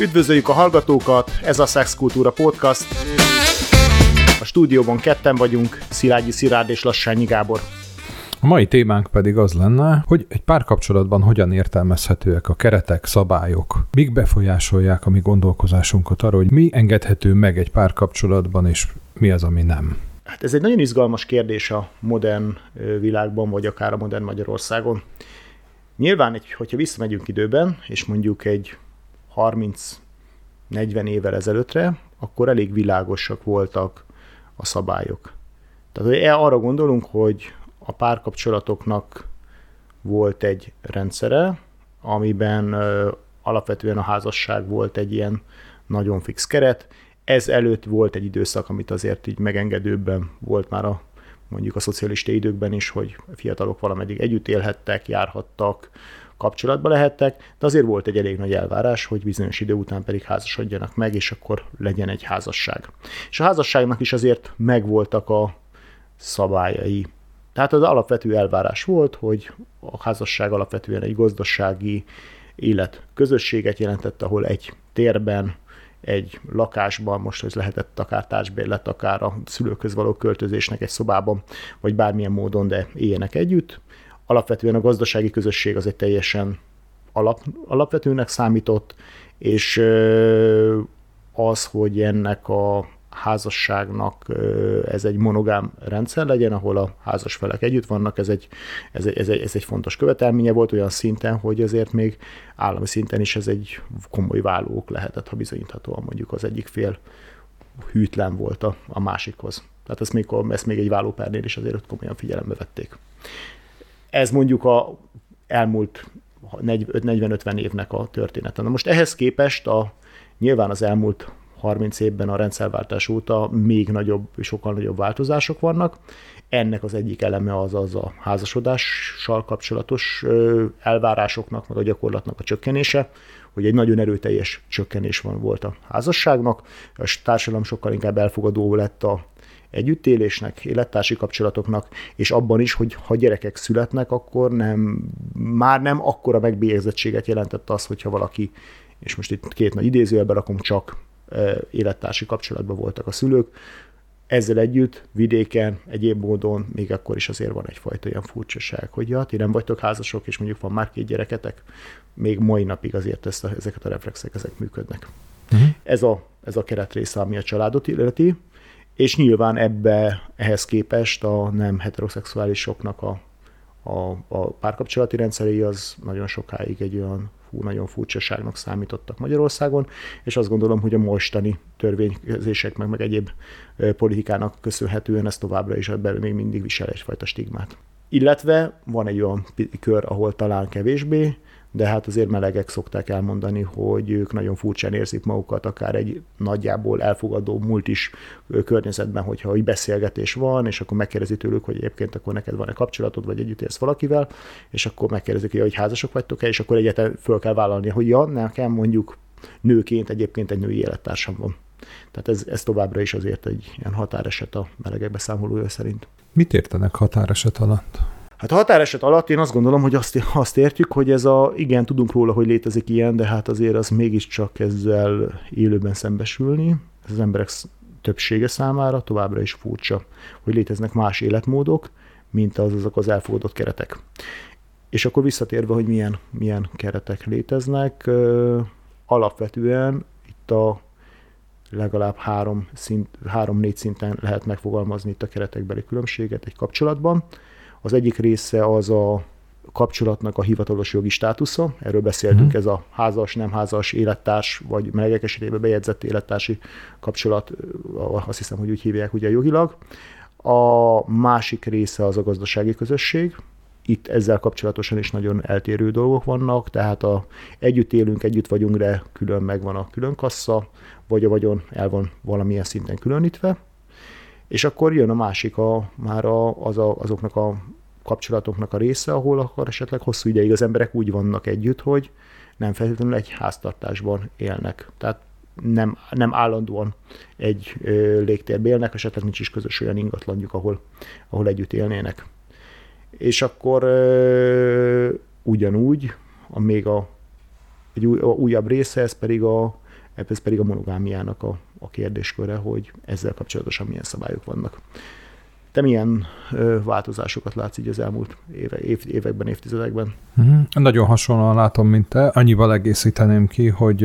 Üdvözöljük a hallgatókat, ez a Sex Kultúra Podcast. A stúdióban ketten vagyunk, Szilágyi Szilárd és Lassányi Gábor. A mai témánk pedig az lenne, hogy egy párkapcsolatban hogyan értelmezhetőek a keretek, szabályok, mik befolyásolják a mi gondolkozásunkat arra, hogy mi engedhető meg egy párkapcsolatban, és mi az, ami nem. Hát ez egy nagyon izgalmas kérdés a modern világban, vagy akár a modern Magyarországon. Nyilván, egy, hogyha visszamegyünk időben, és mondjuk egy 30-40 évvel ezelőttre, akkor elég világosak voltak a szabályok. Tehát hogy arra gondolunk, hogy a párkapcsolatoknak volt egy rendszere, amiben alapvetően a házasság volt egy ilyen nagyon fix keret. Ez előtt volt egy időszak, amit azért így megengedőbben volt már a mondjuk a szocialista időkben is, hogy fiatalok valameddig együtt élhettek, járhattak, kapcsolatba lehettek, de azért volt egy elég nagy elvárás, hogy bizonyos idő után pedig házasodjanak meg, és akkor legyen egy házasság. És a házasságnak is azért megvoltak a szabályai. Tehát az alapvető elvárás volt, hogy a házasság alapvetően egy gazdasági élet közösséget jelentett, ahol egy térben, egy lakásban, most ez lehetett akár társbérlet, akár a szülőköz való költözésnek egy szobában, vagy bármilyen módon, de éljenek együtt. Alapvetően a gazdasági közösség az egy teljesen alap, alapvetőnek számított, és az, hogy ennek a házasságnak ez egy monogám rendszer legyen, ahol a házas felek együtt vannak, ez egy, ez egy, ez egy, ez egy fontos követelménye volt olyan szinten, hogy azért még állami szinten is ez egy komoly vállók lehetett, ha bizonyíthatóan mondjuk az egyik fél hűtlen volt a, a másikhoz. Tehát ezt még, ezt még egy vállópernél is azért komolyan figyelembe vették. Ez mondjuk a elmúlt 40-50 évnek a története. Na most ehhez képest a, nyilván az elmúlt 30 évben a rendszerváltás óta még nagyobb, sokkal nagyobb változások vannak. Ennek az egyik eleme az az a házasodással kapcsolatos elvárásoknak, meg a gyakorlatnak a csökkenése, hogy egy nagyon erőteljes csökkenés van, volt a házasságnak, a társadalom sokkal inkább elfogadó lett a együttélésnek, élettársi kapcsolatoknak, és abban is, hogy ha gyerekek születnek, akkor nem, már nem akkora megbélyegezettséget jelentett az, hogyha valaki, és most itt két nagy idézőjelbe rakom, csak élettársi kapcsolatban voltak a szülők. Ezzel együtt vidéken, egyéb módon még akkor is azért van egyfajta ilyen furcsaság, hogy ja, ti nem vagytok házasok, és mondjuk van már két gyereketek, még mai napig azért ezt a, ezeket a reflexek ezek működnek. Uh-huh. Ez, a, ez a keret része, ami a családot illeti, és nyilván ebbe ehhez képest a nem heteroszexuálisoknak a, a, a párkapcsolati rendszerei az nagyon sokáig egy olyan hú, nagyon furcsaságnak számítottak Magyarországon, és azt gondolom, hogy a mostani törvénykezések meg, meg egyéb politikának köszönhetően ez továbbra is belül még mindig visel egyfajta stigmát. Illetve van egy olyan kör, ahol talán kevésbé, de hát azért melegek szokták elmondani, hogy ők nagyon furcsán érzik magukat, akár egy nagyjából elfogadó múlt is környezetben, hogyha egy beszélgetés van, és akkor megkérdezi tőlük, hogy egyébként akkor neked van-e kapcsolatod, vagy együtt élsz valakivel, és akkor megkérdezik, hogy házasok vagytok-e, és akkor egyáltalán föl kell vállalni, hogy ja, nekem mondjuk nőként egyébként egy női élettársam van. Tehát ez, ez továbbra is azért egy ilyen határeset a melegek beszámolója szerint. Mit értenek határeset alatt? Hát határeset alatt én azt gondolom, hogy azt, azt értjük, hogy ez a, igen, tudunk róla, hogy létezik ilyen, de hát azért az mégiscsak ezzel élőben szembesülni. Ez az emberek többsége számára továbbra is furcsa, hogy léteznek más életmódok, mint az, azok az elfogadott keretek. És akkor visszatérve, hogy milyen, milyen keretek léteznek, alapvetően itt a legalább három, szint, három-négy szinten lehet megfogalmazni itt a keretekbeli különbséget egy kapcsolatban. Az egyik része az a kapcsolatnak a hivatalos jogi státusza, erről beszéltünk, mm. ez a házas, nem házas élettárs, vagy melegek esetében bejegyzett élettársi kapcsolat, azt hiszem, hogy úgy hívják ugye jogilag. A másik része az a gazdasági közösség, itt ezzel kapcsolatosan is nagyon eltérő dolgok vannak, tehát a együtt élünk, együtt vagyunk, de külön megvan a külön kassa, vagy a vagyon el van valamilyen szinten különítve. És akkor jön a másik, a, már a, az a, azoknak a kapcsolatoknak a része, ahol akkor esetleg hosszú ideig az emberek úgy vannak együtt, hogy nem feltétlenül egy háztartásban élnek. Tehát nem, nem állandóan egy ö, légtérben élnek, esetleg nincs is közös olyan ingatlanjuk, ahol, ahol együtt élnének. És akkor ö, ugyanúgy, a még a, egy új, a újabb része, ez pedig a ez pedig a monogámiának a, a kérdésköre, hogy ezzel kapcsolatosan milyen szabályok vannak. Te milyen ö, változásokat látsz így az elmúlt éve, év, években, évtizedekben? Uh-huh. Nagyon hasonlóan látom, mint te. Annyival egészíteném ki, hogy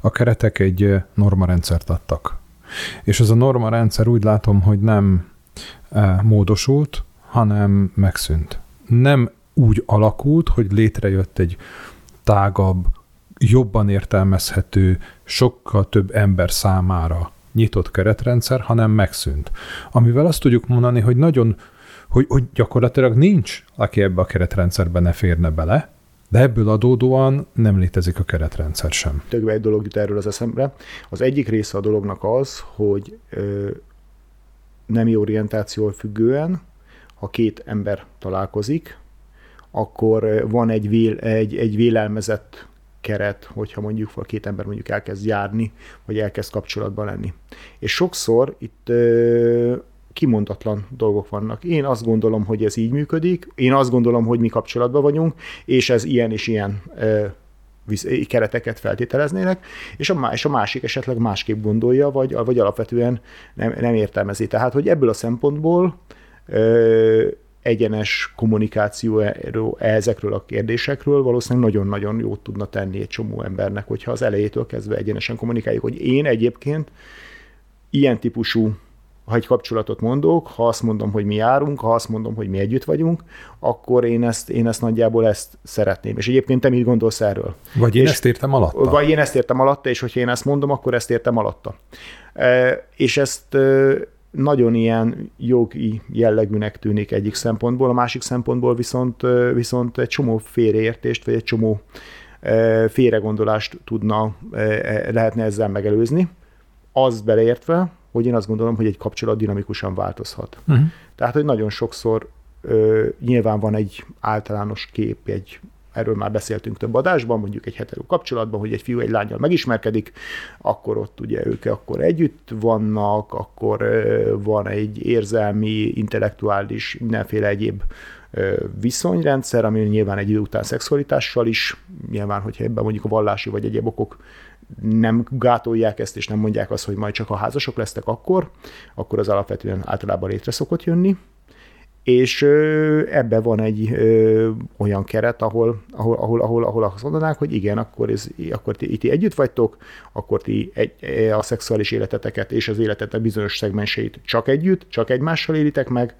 a keretek egy normarendszert adtak. És ez a normarendszer úgy látom, hogy nem módosult, hanem megszűnt. Nem úgy alakult, hogy létrejött egy tágabb, jobban értelmezhető, sokkal több ember számára nyitott keretrendszer, hanem megszűnt. Amivel azt tudjuk mondani, hogy nagyon, hogy, hogy gyakorlatilag nincs, aki ebbe a keretrendszerbe ne férne bele, de ebből adódóan nem létezik a keretrendszer sem. Több egy dolog jut erről az eszembe. Az egyik része a dolognak az, hogy ö, nemi orientációval függően, ha két ember találkozik, akkor van egy, vél, egy, egy vélelmezett keret, hogyha mondjuk a két ember mondjuk elkezd járni, vagy elkezd kapcsolatban lenni. És sokszor itt ö, kimondatlan dolgok vannak. Én azt gondolom, hogy ez így működik, én azt gondolom, hogy mi kapcsolatban vagyunk, és ez ilyen és ilyen ö, kereteket feltételeznének, és a, és a másik esetleg másképp gondolja, vagy, vagy alapvetően nem, nem értelmezi. Tehát, hogy ebből a szempontból ö, egyenes kommunikáció ezekről a kérdésekről valószínűleg nagyon-nagyon jót tudna tenni egy csomó embernek, hogyha az elejétől kezdve egyenesen kommunikáljuk, hogy én egyébként ilyen típusú ha egy kapcsolatot mondok, ha azt mondom, hogy mi járunk, ha azt mondom, hogy mi együtt vagyunk, akkor én ezt, én ezt nagyjából ezt szeretném. És egyébként te mit gondolsz erről? Vagy én és, ezt értem alatta. Vagy én ezt értem alatta, és hogyha én ezt mondom, akkor ezt értem alatta. És ezt nagyon ilyen jogi jellegűnek tűnik egyik szempontból, a másik szempontból viszont, viszont egy csomó félreértést, vagy egy csomó félregondolást tudna, e, lehetne ezzel megelőzni. Az beleértve, hogy én azt gondolom, hogy egy kapcsolat dinamikusan változhat. Uh-huh. Tehát, hogy nagyon sokszor ö, nyilván van egy általános kép, egy erről már beszéltünk több adásban, mondjuk egy hetero kapcsolatban, hogy egy fiú egy lányjal megismerkedik, akkor ott ugye ők akkor együtt vannak, akkor van egy érzelmi, intellektuális, mindenféle egyéb viszonyrendszer, ami nyilván egy idő után szexualitással is, nyilván, hogyha ebben mondjuk a vallási vagy egyéb okok nem gátolják ezt, és nem mondják azt, hogy majd csak a házasok lesznek akkor, akkor az alapvetően általában létre szokott jönni, és ebbe van egy olyan keret, ahol, ahol, ahol, ahol, azt mondanák, hogy igen, akkor, ez, akkor ti, ti együtt vagytok, akkor ti egy, a szexuális életeteket és az életetek bizonyos szegmenseit csak együtt, csak egymással élitek meg,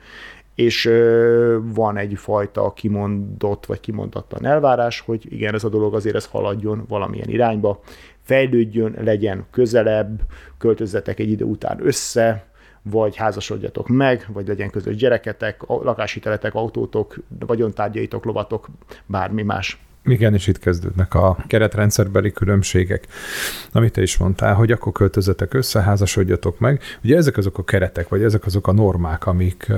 és ö, van egyfajta kimondott vagy kimondatlan elvárás, hogy igen, ez a dolog azért ez haladjon valamilyen irányba, fejlődjön, legyen közelebb, költözzetek egy idő után össze, vagy házasodjatok meg, vagy legyen közös gyereketek, lakáshiteletek, autótok, vagyontárgyaitok, lovatok, bármi más. Igen, és itt kezdődnek a keretrendszerbeli különbségek, amit te is mondtál, hogy akkor költözetek össze, házasodjatok meg. Ugye ezek azok a keretek, vagy ezek azok a normák, amik,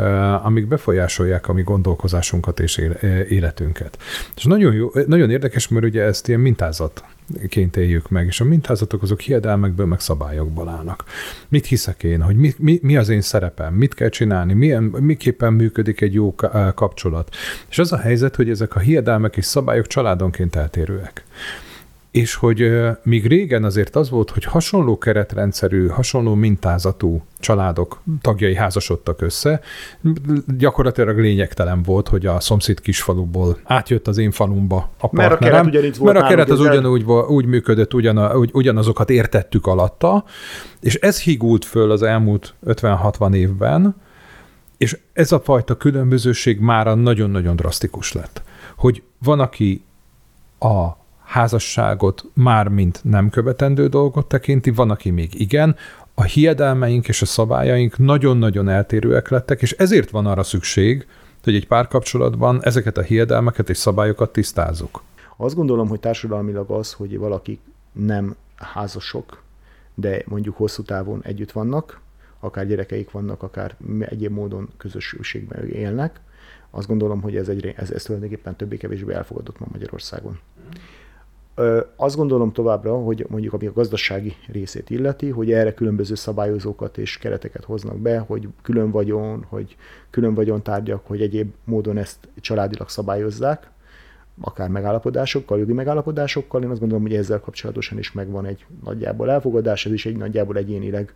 amik befolyásolják a mi gondolkozásunkat és életünket. És nagyon, jó, nagyon érdekes, mert ugye ezt ilyen mintázat ként éljük meg, és a mintázatok azok hiedelmekből, meg szabályokból állnak. Mit hiszek én, hogy mi, mi, mi az én szerepem, mit kell csinálni, milyen, miképpen működik egy jó kapcsolat. És az a helyzet, hogy ezek a hiedelmek és szabályok családonként eltérőek és hogy míg régen azért az volt, hogy hasonló keretrendszerű, hasonló mintázatú családok tagjai házasodtak össze, gyakorlatilag lényegtelen volt, hogy a szomszéd kisfaluból átjött az én falumba a partnerem. Mert a keret, volt mert a keret az ugyanúgy úgy működött, ugyan, ugy, ugyanazokat értettük alatta, és ez higult föl az elmúlt 50-60 évben, és ez a fajta különbözőség mára nagyon-nagyon drasztikus lett. Hogy van, aki a házasságot már mint nem követendő dolgot tekinti, van, aki még igen, a hiedelmeink és a szabályaink nagyon-nagyon eltérőek lettek, és ezért van arra szükség, hogy egy párkapcsolatban ezeket a hiedelmeket és szabályokat tisztázzuk. Azt gondolom, hogy társadalmilag az, hogy valaki nem házasok, de mondjuk hosszú távon együtt vannak, akár gyerekeik vannak, akár egyéb módon közösségben élnek, azt gondolom, hogy ez, egy, ez, ez tulajdonképpen többé-kevésbé elfogadott ma Magyarországon. Azt gondolom továbbra, hogy mondjuk ami a gazdasági részét illeti, hogy erre különböző szabályozókat és kereteket hoznak be, hogy külön vagyon, hogy külön vagyon tárgyak, hogy egyéb módon ezt családilag szabályozzák. akár megállapodásokkal, jogi megállapodásokkal. Én azt gondolom, hogy ezzel kapcsolatosan is megvan egy nagyjából elfogadás, ez is egy nagyjából egyénileg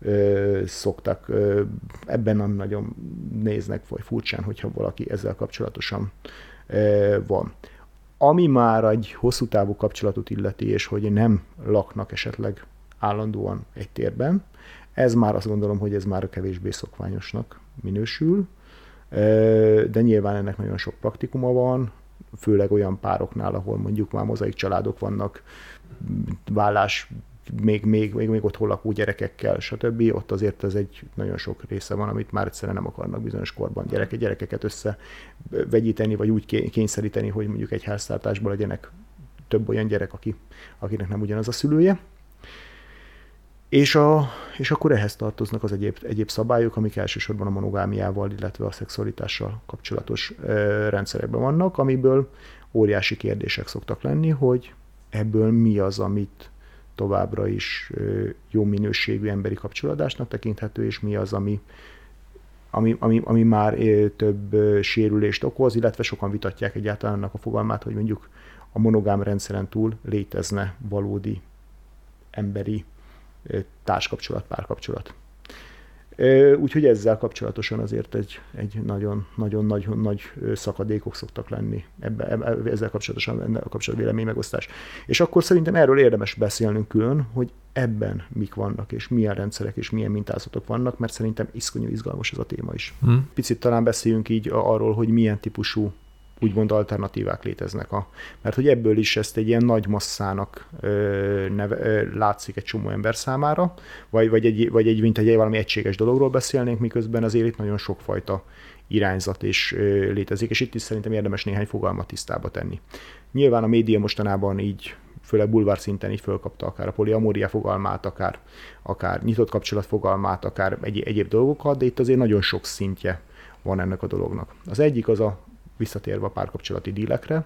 ö, szoktak, ö, ebben nem nagyon néznek, vagy furcsán, hogyha valaki ezzel kapcsolatosan ö, van. Ami már egy hosszú távú kapcsolatot illeti, és hogy nem laknak esetleg állandóan egy térben, ez már azt gondolom, hogy ez már kevésbé szokványosnak minősül, de nyilván ennek nagyon sok praktikuma van, főleg olyan pároknál, ahol mondjuk már mozaik családok vannak, vállás, még, még, még, még otthon lakó gyerekekkel, stb. Ott azért ez egy nagyon sok része van, amit már egyszerűen nem akarnak bizonyos korban gyereke, gyerekeket összevegyíteni, vagy úgy kényszeríteni, hogy mondjuk egy háztartásban legyenek több olyan gyerek, aki, akinek nem ugyanaz a szülője. És, a, és akkor ehhez tartoznak az egyéb, egyéb szabályok, amik elsősorban a monogámiával, illetve a szexualitással kapcsolatos ö, rendszerekben vannak, amiből óriási kérdések szoktak lenni, hogy ebből mi az, amit továbbra is jó minőségű emberi kapcsolódásnak tekinthető, és mi az, ami, ami, ami, ami már több sérülést okoz, illetve sokan vitatják egyáltalán annak a fogalmát, hogy mondjuk a monogám rendszeren túl létezne valódi emberi társkapcsolat, párkapcsolat. Úgyhogy ezzel kapcsolatosan azért egy, egy nagyon, nagyon nagy, nagy szakadékok szoktak lenni ebbe, ebbe, ezzel kapcsolatosan a kapcsolat vélemény megosztás. És akkor szerintem erről érdemes beszélnünk külön, hogy ebben mik vannak, és milyen rendszerek, és milyen mintázatok vannak, mert szerintem iszonyú izgalmas ez a téma is. Hmm. Picit talán beszéljünk így arról, hogy milyen típusú úgymond alternatívák léteznek. A, mert hogy ebből is ezt egy ilyen nagy masszának ö, neve, ö, látszik egy csomó ember számára, vagy, vagy, egy, vagy egy, mint egy valami egységes dologról beszélnénk, miközben azért itt nagyon sokfajta irányzat is ö, létezik, és itt is szerintem érdemes néhány fogalmat tisztába tenni. Nyilván a média mostanában így főleg bulvár szinten így fölkapta akár a poliamória fogalmát, akár, akár nyitott kapcsolat fogalmát, akár egy, egyéb dolgokat, de itt azért nagyon sok szintje van ennek a dolognak. Az egyik az a visszatérve a párkapcsolati dílekre,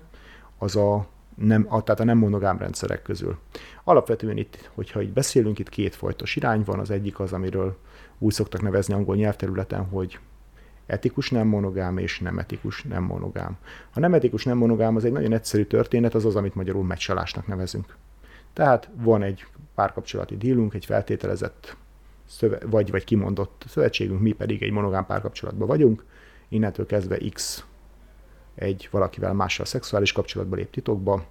az a nem, a, tehát a nem monogám rendszerek közül. Alapvetően itt, hogyha így beszélünk, itt két fajtos irány van, az egyik az, amiről úgy szoktak nevezni angol nyelvterületen, hogy etikus nem monogám és nem etikus nem monogám. A nem etikus nem monogám az egy nagyon egyszerű történet, az az, amit magyarul meccsalásnak nevezünk. Tehát van egy párkapcsolati dílunk, egy feltételezett szöve, vagy, vagy kimondott szövetségünk, mi pedig egy monogám párkapcsolatban vagyunk, innentől kezdve X egy valakivel mással szexuális kapcsolatba lép titokba,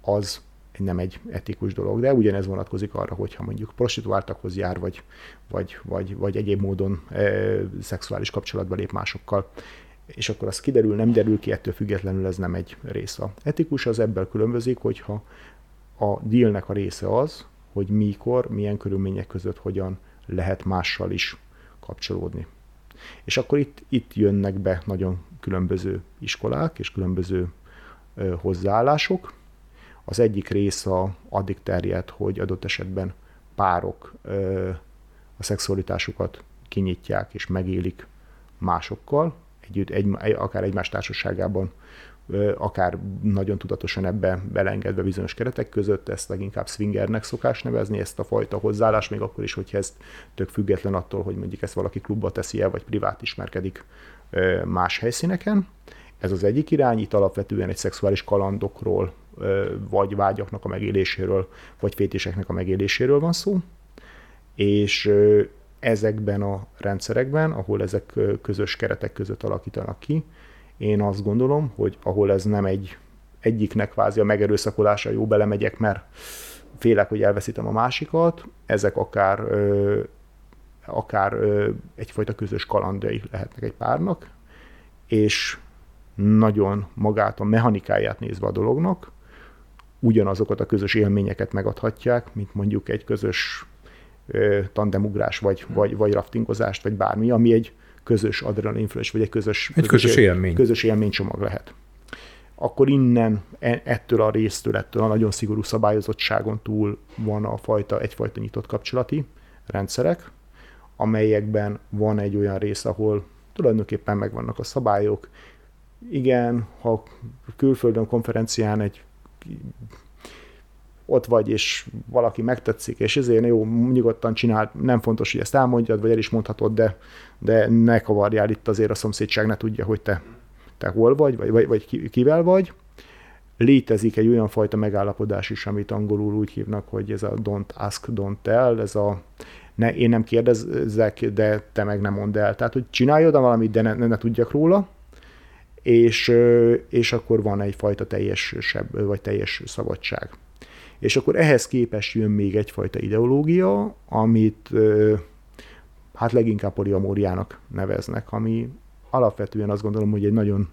az nem egy etikus dolog, de ugyanez vonatkozik arra, hogyha mondjuk prostituáltakhoz jár, vagy, vagy, vagy, vagy egyéb módon e, szexuális kapcsolatba lép másokkal, és akkor az kiderül, nem derül ki, ettől függetlenül ez nem egy része. Etikus az ebből különbözik, hogyha a dealnek a része az, hogy mikor, milyen körülmények között hogyan lehet mással is kapcsolódni. És akkor itt, itt jönnek be nagyon különböző iskolák és különböző hozzáállások. Az egyik része addig terjed, hogy adott esetben párok a szexualitásukat kinyitják és megélik másokkal, együtt, egy, akár egymás társaságában, akár nagyon tudatosan ebbe belengedve bizonyos keretek között, ezt leginkább swingernek szokás nevezni, ezt a fajta hozzáállás, még akkor is, hogyha ezt tök független attól, hogy mondjuk ezt valaki klubba teszi el, vagy privát ismerkedik más helyszíneken. Ez az egyik irány, itt alapvetően egy szexuális kalandokról, vagy vágyaknak a megéléséről, vagy fétéseknek a megéléséről van szó. És ezekben a rendszerekben, ahol ezek közös keretek között alakítanak ki, én azt gondolom, hogy ahol ez nem egy egyiknek kvázi a megerőszakolása, jó belemegyek, mert félek, hogy elveszítem a másikat, ezek akár akár egyfajta közös kalandjai lehetnek egy párnak, és nagyon magát a mechanikáját nézve a dolognak, ugyanazokat a közös élményeket megadhatják, mint mondjuk egy közös tandemugrás, vagy, vagy, vagy raftingozást, vagy bármi, ami egy közös adrenalinflös, vagy egy közös, egy közös, közös élmény. közös élménycsomag lehet. Akkor innen, e, ettől a résztől, ettől a nagyon szigorú szabályozottságon túl van a fajta, egyfajta nyitott kapcsolati rendszerek, amelyekben van egy olyan rész, ahol tulajdonképpen megvannak a szabályok. Igen, ha külföldön konferencián egy ott vagy, és valaki megtetszik, és ezért jó, nyugodtan csinál, nem fontos, hogy ezt elmondjad, vagy el is mondhatod, de, de ne kavarjál itt azért a szomszédság, ne tudja, hogy te, te hol vagy, vagy, vagy, vagy kivel vagy. létezik egy olyan fajta megállapodás is, amit angolul úgy hívnak, hogy ez a don't ask, don't tell, ez a ne, én nem kérdezek, de te meg nem mondd el. Tehát, hogy csináljad valamit, de ne, ne, ne tudjak róla, és, és akkor van egyfajta teljes sebb, vagy teljes szabadság. És akkor ehhez képest jön még egyfajta ideológia, amit hát leginkább poliamóriának neveznek, ami alapvetően azt gondolom, hogy egy nagyon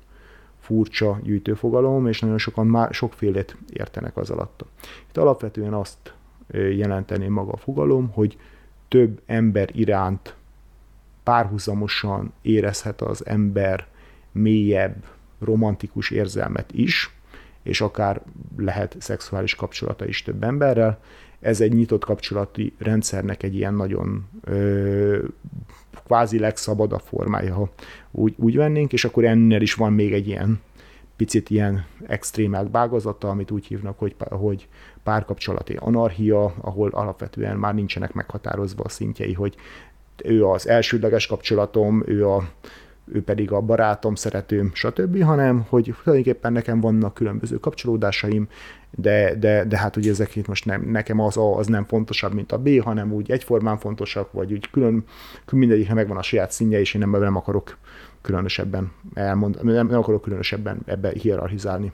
furcsa gyűjtőfogalom, és nagyon sokan már sokfélét értenek az alatt. Itt alapvetően azt jelenteni maga a fogalom, hogy több ember iránt párhuzamosan érezhet az ember mélyebb, romantikus érzelmet is, és akár lehet szexuális kapcsolata is több emberrel. Ez egy nyitott kapcsolati rendszernek egy ilyen nagyon ö, kvázi legszabadabb formája, ha úgy, úgy vennénk, és akkor ennél is van még egy ilyen picit ilyen extrémák bágazata, amit úgy hívnak, hogy, hogy párkapcsolati anarchia, ahol alapvetően már nincsenek meghatározva a szintjei, hogy ő az elsődleges kapcsolatom, ő a ő pedig a barátom, szeretőm, stb., hanem hogy tulajdonképpen nekem vannak különböző kapcsolódásaim, de, de, de hát ugye ezek itt most nem, nekem az A az nem fontosabb, mint a B, hanem úgy egyformán fontosak, vagy úgy külön, mindegyiknek megvan a saját színje, és én nem, nem akarok különösebben elmond, nem, nem akarok különösebben ebbe hierarchizálni.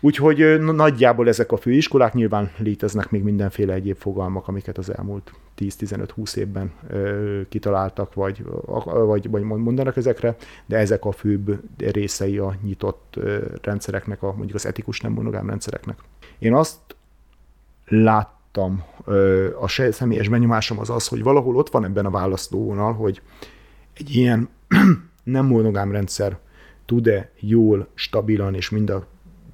Úgyhogy nagyjából ezek a főiskolák, nyilván léteznek még mindenféle egyéb fogalmak, amiket az elmúlt 10-15-20 évben ö, kitaláltak, vagy, vagy, vagy mondanak ezekre, de ezek a főbb részei a nyitott ö, rendszereknek, a, mondjuk az etikus nem monogám rendszereknek. Én azt láttam, ö, a személyes benyomásom az az, hogy valahol ott van ebben a választóvonal, hogy egy ilyen nem monogám rendszer tud-e jól, stabilan és mind a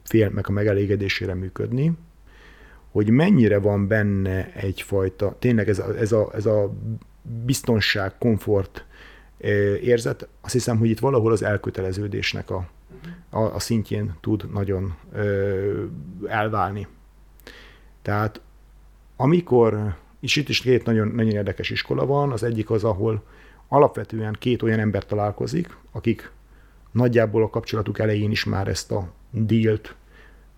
félnek a megelégedésére működni, hogy mennyire van benne egyfajta, tényleg ez a, ez a, ez a biztonság, komfort érzet, azt hiszem, hogy itt valahol az elköteleződésnek a, a, a szintjén tud nagyon ö, elválni. Tehát amikor, és itt is két nagyon, nagyon érdekes iskola van, az egyik az, ahol alapvetően két olyan ember találkozik, akik nagyjából a kapcsolatuk elején is már ezt a dílt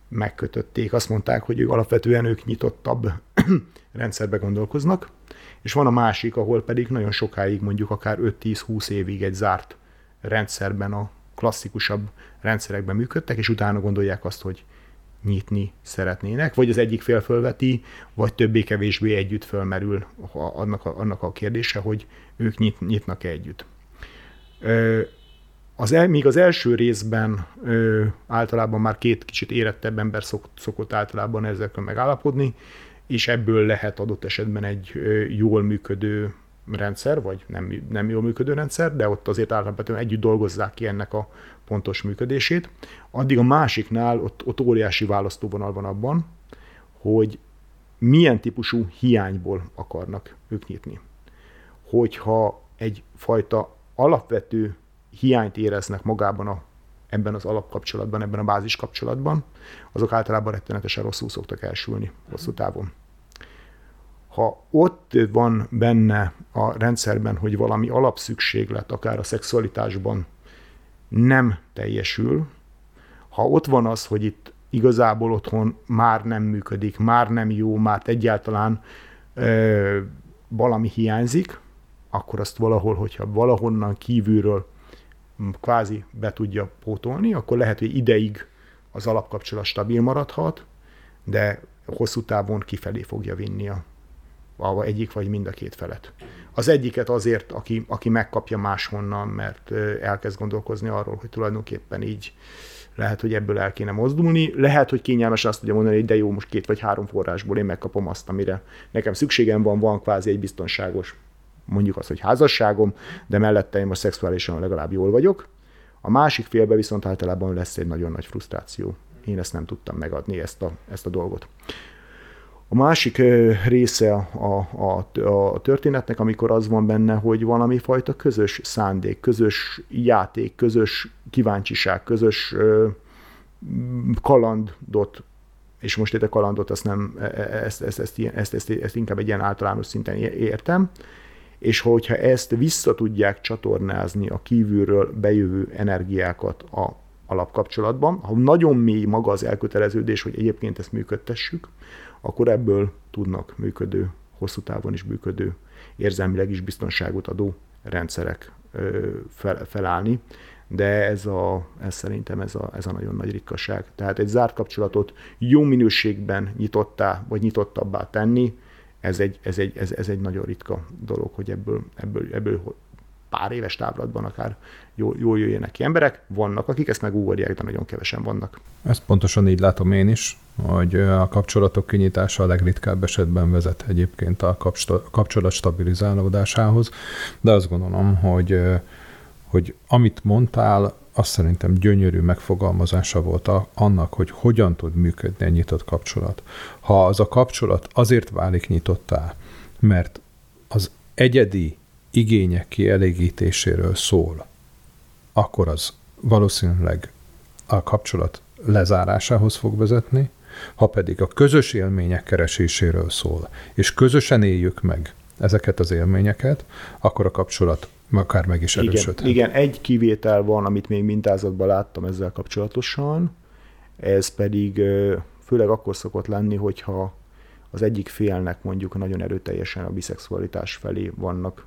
megkötötték. Azt mondták, hogy ők alapvetően ők nyitottabb rendszerbe gondolkoznak, és van a másik, ahol pedig nagyon sokáig, mondjuk akár 5-10-20 évig egy zárt rendszerben, a klasszikusabb rendszerekben működtek, és utána gondolják azt, hogy nyitni szeretnének, vagy az egyik fél fölveti, vagy többé-kevésbé együtt fölmerül annak a, annak a kérdése, hogy ők nyit, nyitnak-e együtt. Az el, még az első részben ö, általában már két kicsit érettebb ember szok, szokott általában ezekkel megállapodni, és ebből lehet adott esetben egy ö, jól működő rendszer, vagy nem, nem jól működő rendszer, de ott azért általában együtt dolgozzák ki ennek a pontos működését. Addig a másiknál ott, ott óriási választóvonal van abban, hogy milyen típusú hiányból akarnak ők nyitni. Hogyha egyfajta alapvető hiányt éreznek magában a, ebben az alapkapcsolatban, ebben a bázis kapcsolatban, azok általában rettenetesen rosszul szoktak elsülni hosszú távon. Ha ott van benne a rendszerben, hogy valami alapszükséglet, akár a szexualitásban nem teljesül, ha ott van az, hogy itt igazából otthon már nem működik, már nem jó, már egyáltalán ö, valami hiányzik, akkor azt valahol, hogyha valahonnan kívülről kvázi be tudja pótolni, akkor lehet, hogy ideig az alapkapcsolat stabil maradhat, de hosszú távon kifelé fogja vinni a, egyik vagy mind a két felet. Az egyiket azért, aki, aki megkapja máshonnan, mert elkezd gondolkozni arról, hogy tulajdonképpen így lehet, hogy ebből el kéne mozdulni. Lehet, hogy kényelmes azt tudja mondani, hogy de jó, most két vagy három forrásból én megkapom azt, amire nekem szükségem van, van kvázi egy biztonságos mondjuk azt, hogy házasságom, de mellette én most szexuálisan legalább jól vagyok. A másik félbe viszont általában lesz egy nagyon nagy frusztráció. Én ezt nem tudtam megadni, ezt a, ezt a dolgot. A másik része a, a, a történetnek, amikor az van benne, hogy valami fajta közös szándék, közös játék, közös kíváncsiság, közös kalandot, és most itt a kalandot azt nem, e, e, ezt, ezt, ezt, ezt, ezt, ezt inkább egy ilyen általános szinten értem, és hogyha ezt vissza tudják csatornázni a kívülről bejövő energiákat a alapkapcsolatban. Ha nagyon mély maga az elköteleződés, hogy egyébként ezt működtessük, akkor ebből tudnak működő, hosszú távon is működő, érzelmileg is biztonságot adó rendszerek fel, felállni, de ez, a, ez szerintem ez a, ez a nagyon nagy ritkaság. Tehát egy zárt kapcsolatot jó minőségben nyitottá, vagy nyitottabbá tenni, ez egy, ez egy, ez, ez egy nagyon ritka dolog, hogy ebből, ebből, ebből pár éves távlatban akár jól, jól jöjjenek ki emberek. Vannak, akik ezt megugorják, de nagyon kevesen vannak. Ezt pontosan így látom én is, hogy a kapcsolatok kinyitása a legritkább esetben vezet egyébként a kapcsolat stabilizálódásához, de azt gondolom, hogy, hogy amit mondtál, azt szerintem gyönyörű megfogalmazása volt annak, hogy hogyan tud működni egy nyitott kapcsolat. Ha az a kapcsolat azért válik nyitottá, mert az egyedi igények kielégítéséről szól, akkor az valószínűleg a kapcsolat lezárásához fog vezetni, ha pedig a közös élmények kereséséről szól, és közösen éljük meg ezeket az élményeket, akkor a kapcsolat akár meg is erősödhet. Igen, igen, egy kivétel van, amit még mintázatban láttam ezzel kapcsolatosan, ez pedig főleg akkor szokott lenni, hogyha az egyik félnek mondjuk nagyon erőteljesen a biszexualitás felé vannak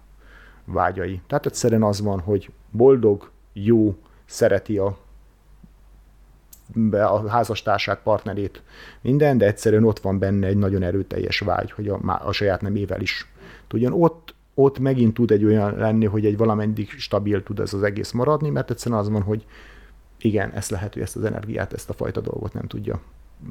vágyai. Tehát egyszerűen az van, hogy boldog, jó, szereti a, a házastársát, partnerét, minden, de egyszerűen ott van benne egy nagyon erőteljes vágy, hogy a, a saját nemével is tudjon. Ott, ott megint tud egy olyan lenni, hogy egy valameddig stabil tud ez az egész maradni, mert egyszerűen az van, hogy igen, ezt lehet, hogy ezt az energiát, ezt a fajta dolgot nem tudja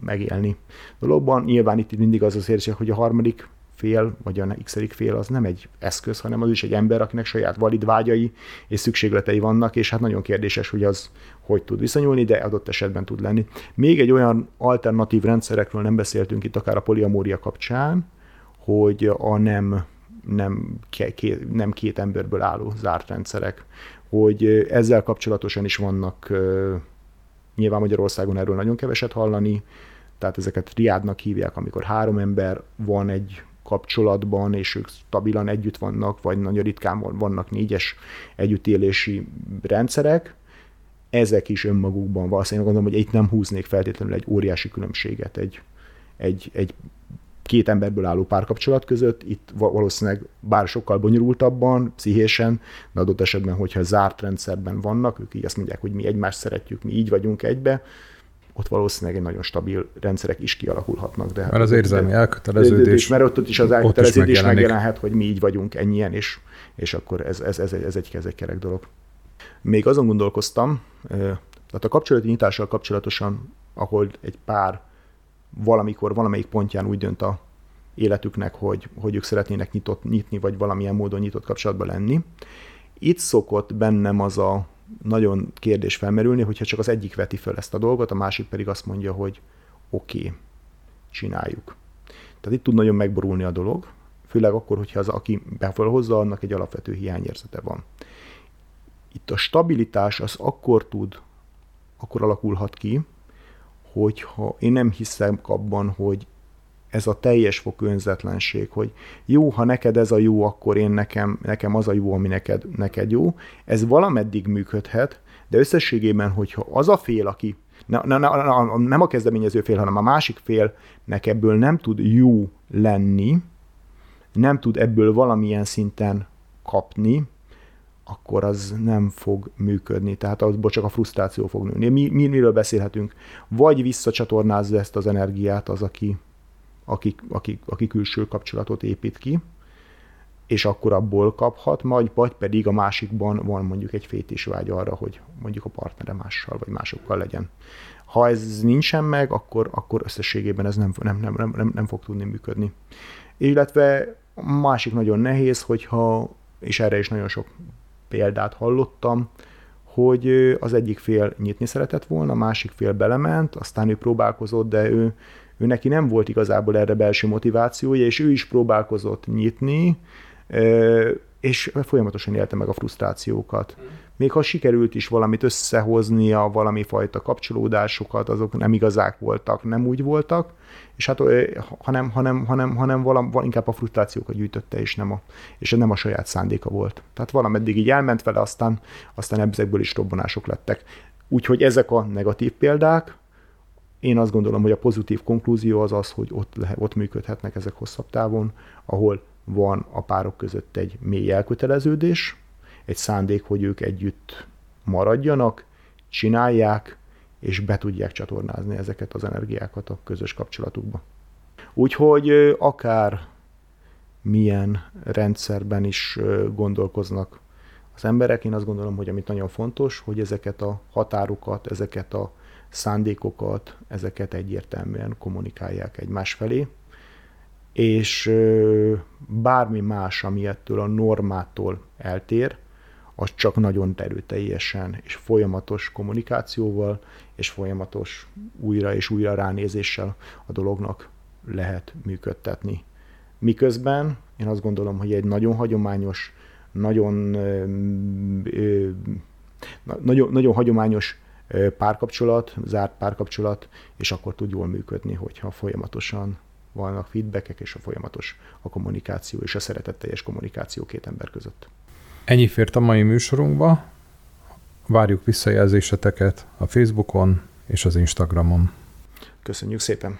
megélni. Dologban nyilván itt mindig az az érzés, hogy a harmadik fél, vagy a x fél az nem egy eszköz, hanem az is egy ember, akinek saját valid vágyai és szükségletei vannak, és hát nagyon kérdéses, hogy az hogy tud viszonyulni, de adott esetben tud lenni. Még egy olyan alternatív rendszerekről nem beszéltünk itt akár a poliamória kapcsán, hogy a nem, nem, két, nem két emberből álló zárt rendszerek, hogy ezzel kapcsolatosan is vannak nyilván Magyarországon erről nagyon keveset hallani, tehát ezeket riádnak hívják, amikor három ember van egy kapcsolatban, és ők stabilan együtt vannak, vagy nagyon ritkán vannak négyes együttélési rendszerek, ezek is önmagukban valószínűleg gondolom, hogy itt nem húznék feltétlenül egy óriási különbséget egy, egy, egy két emberből álló párkapcsolat között, itt valószínűleg bár sokkal bonyolultabban, pszichésen, de adott esetben, hogyha zárt rendszerben vannak, ők így azt mondják, hogy mi egymást szeretjük, mi így vagyunk egybe, ott valószínűleg egy nagyon stabil rendszerek is kialakulhatnak. De mert az érzelmi elköteleződés. Mert ott, ott is az elköteleződés is megjelenhet, hogy mi így vagyunk ennyien, és, és akkor ez, ez, ez, ez, egy, ez egy kerek dolog. Még azon gondolkoztam, tehát a kapcsolati nyitással kapcsolatosan, ahol egy pár valamikor, valamelyik pontján úgy dönt a életüknek, hogy, hogy ők szeretnének nyitott, nyitni, vagy valamilyen módon nyitott kapcsolatban lenni. Itt szokott bennem az a nagyon kérdés felmerülni, hogyha csak az egyik veti föl ezt a dolgot, a másik pedig azt mondja, hogy oké, okay, csináljuk. Tehát itt tud nagyon megborulni a dolog, főleg akkor, hogyha az, aki befelhozza, annak egy alapvető hiányérzete van. Itt a stabilitás az akkor tud, akkor alakulhat ki, hogyha én nem hiszem abban, hogy ez a teljes fokú önzetlenség, hogy jó, ha neked ez a jó, akkor én nekem, nekem az a jó, ami neked, neked jó. Ez valameddig működhet, de összességében, hogyha az a fél, aki ne, ne, ne, nem a kezdeményező fél, hanem a másik félnek ebből nem tud jó lenni, nem tud ebből valamilyen szinten kapni, akkor az nem fog működni. Tehát abból csak a frusztráció fog nőni. Mi, mi, miről beszélhetünk? Vagy visszacsatornázza ezt az energiát az, aki, aki, aki, aki külső kapcsolatot épít ki, és akkor abból kaphat, majd, vagy pedig a másikban van mondjuk egy fétis vágy arra, hogy mondjuk a partnere mással vagy másokkal legyen. Ha ez nincsen meg, akkor, akkor összességében ez nem, nem, nem, nem, nem fog tudni működni. Illetve másik nagyon nehéz, hogyha, és erre is nagyon sok példát hallottam, hogy az egyik fél nyitni szeretett volna, a másik fél belement, aztán ő próbálkozott, de ő ő neki nem volt igazából erre belső motivációja, és ő is próbálkozott nyitni, és folyamatosan élte meg a frusztrációkat. Még ha sikerült is valamit összehoznia, valami fajta kapcsolódásokat, azok nem igazák voltak, nem úgy voltak, és hát hanem, hanem, hanem, hanem valam, inkább a frusztrációkat gyűjtötte, és nem, a, és nem a saját szándéka volt. Tehát valameddig így elment vele, aztán, aztán ezekből is robbanások lettek Úgyhogy ezek a negatív példák, én azt gondolom, hogy a pozitív konklúzió az az, hogy ott, lehet, ott működhetnek ezek hosszabb távon, ahol van a párok között egy mély elköteleződés, egy szándék, hogy ők együtt maradjanak, csinálják, és be tudják csatornázni ezeket az energiákat a közös kapcsolatukba. Úgyhogy akár milyen rendszerben is gondolkoznak az emberek, én azt gondolom, hogy amit nagyon fontos, hogy ezeket a határokat, ezeket a szándékokat, ezeket egyértelműen kommunikálják egymás felé, és bármi más, ami ettől a normától eltér, az csak nagyon erőteljesen és folyamatos kommunikációval és folyamatos újra és újra ránézéssel a dolognak lehet működtetni. Miközben én azt gondolom, hogy egy nagyon hagyományos, nagyon, nagyon, nagyon hagyományos párkapcsolat, zárt párkapcsolat, és akkor tud jól működni, hogyha folyamatosan vannak feedbackek, és a folyamatos a kommunikáció és a szeretetteljes kommunikáció két ember között. Ennyi fért a mai műsorunkba. Várjuk visszajelzéseteket a Facebookon és az Instagramon. Köszönjük szépen!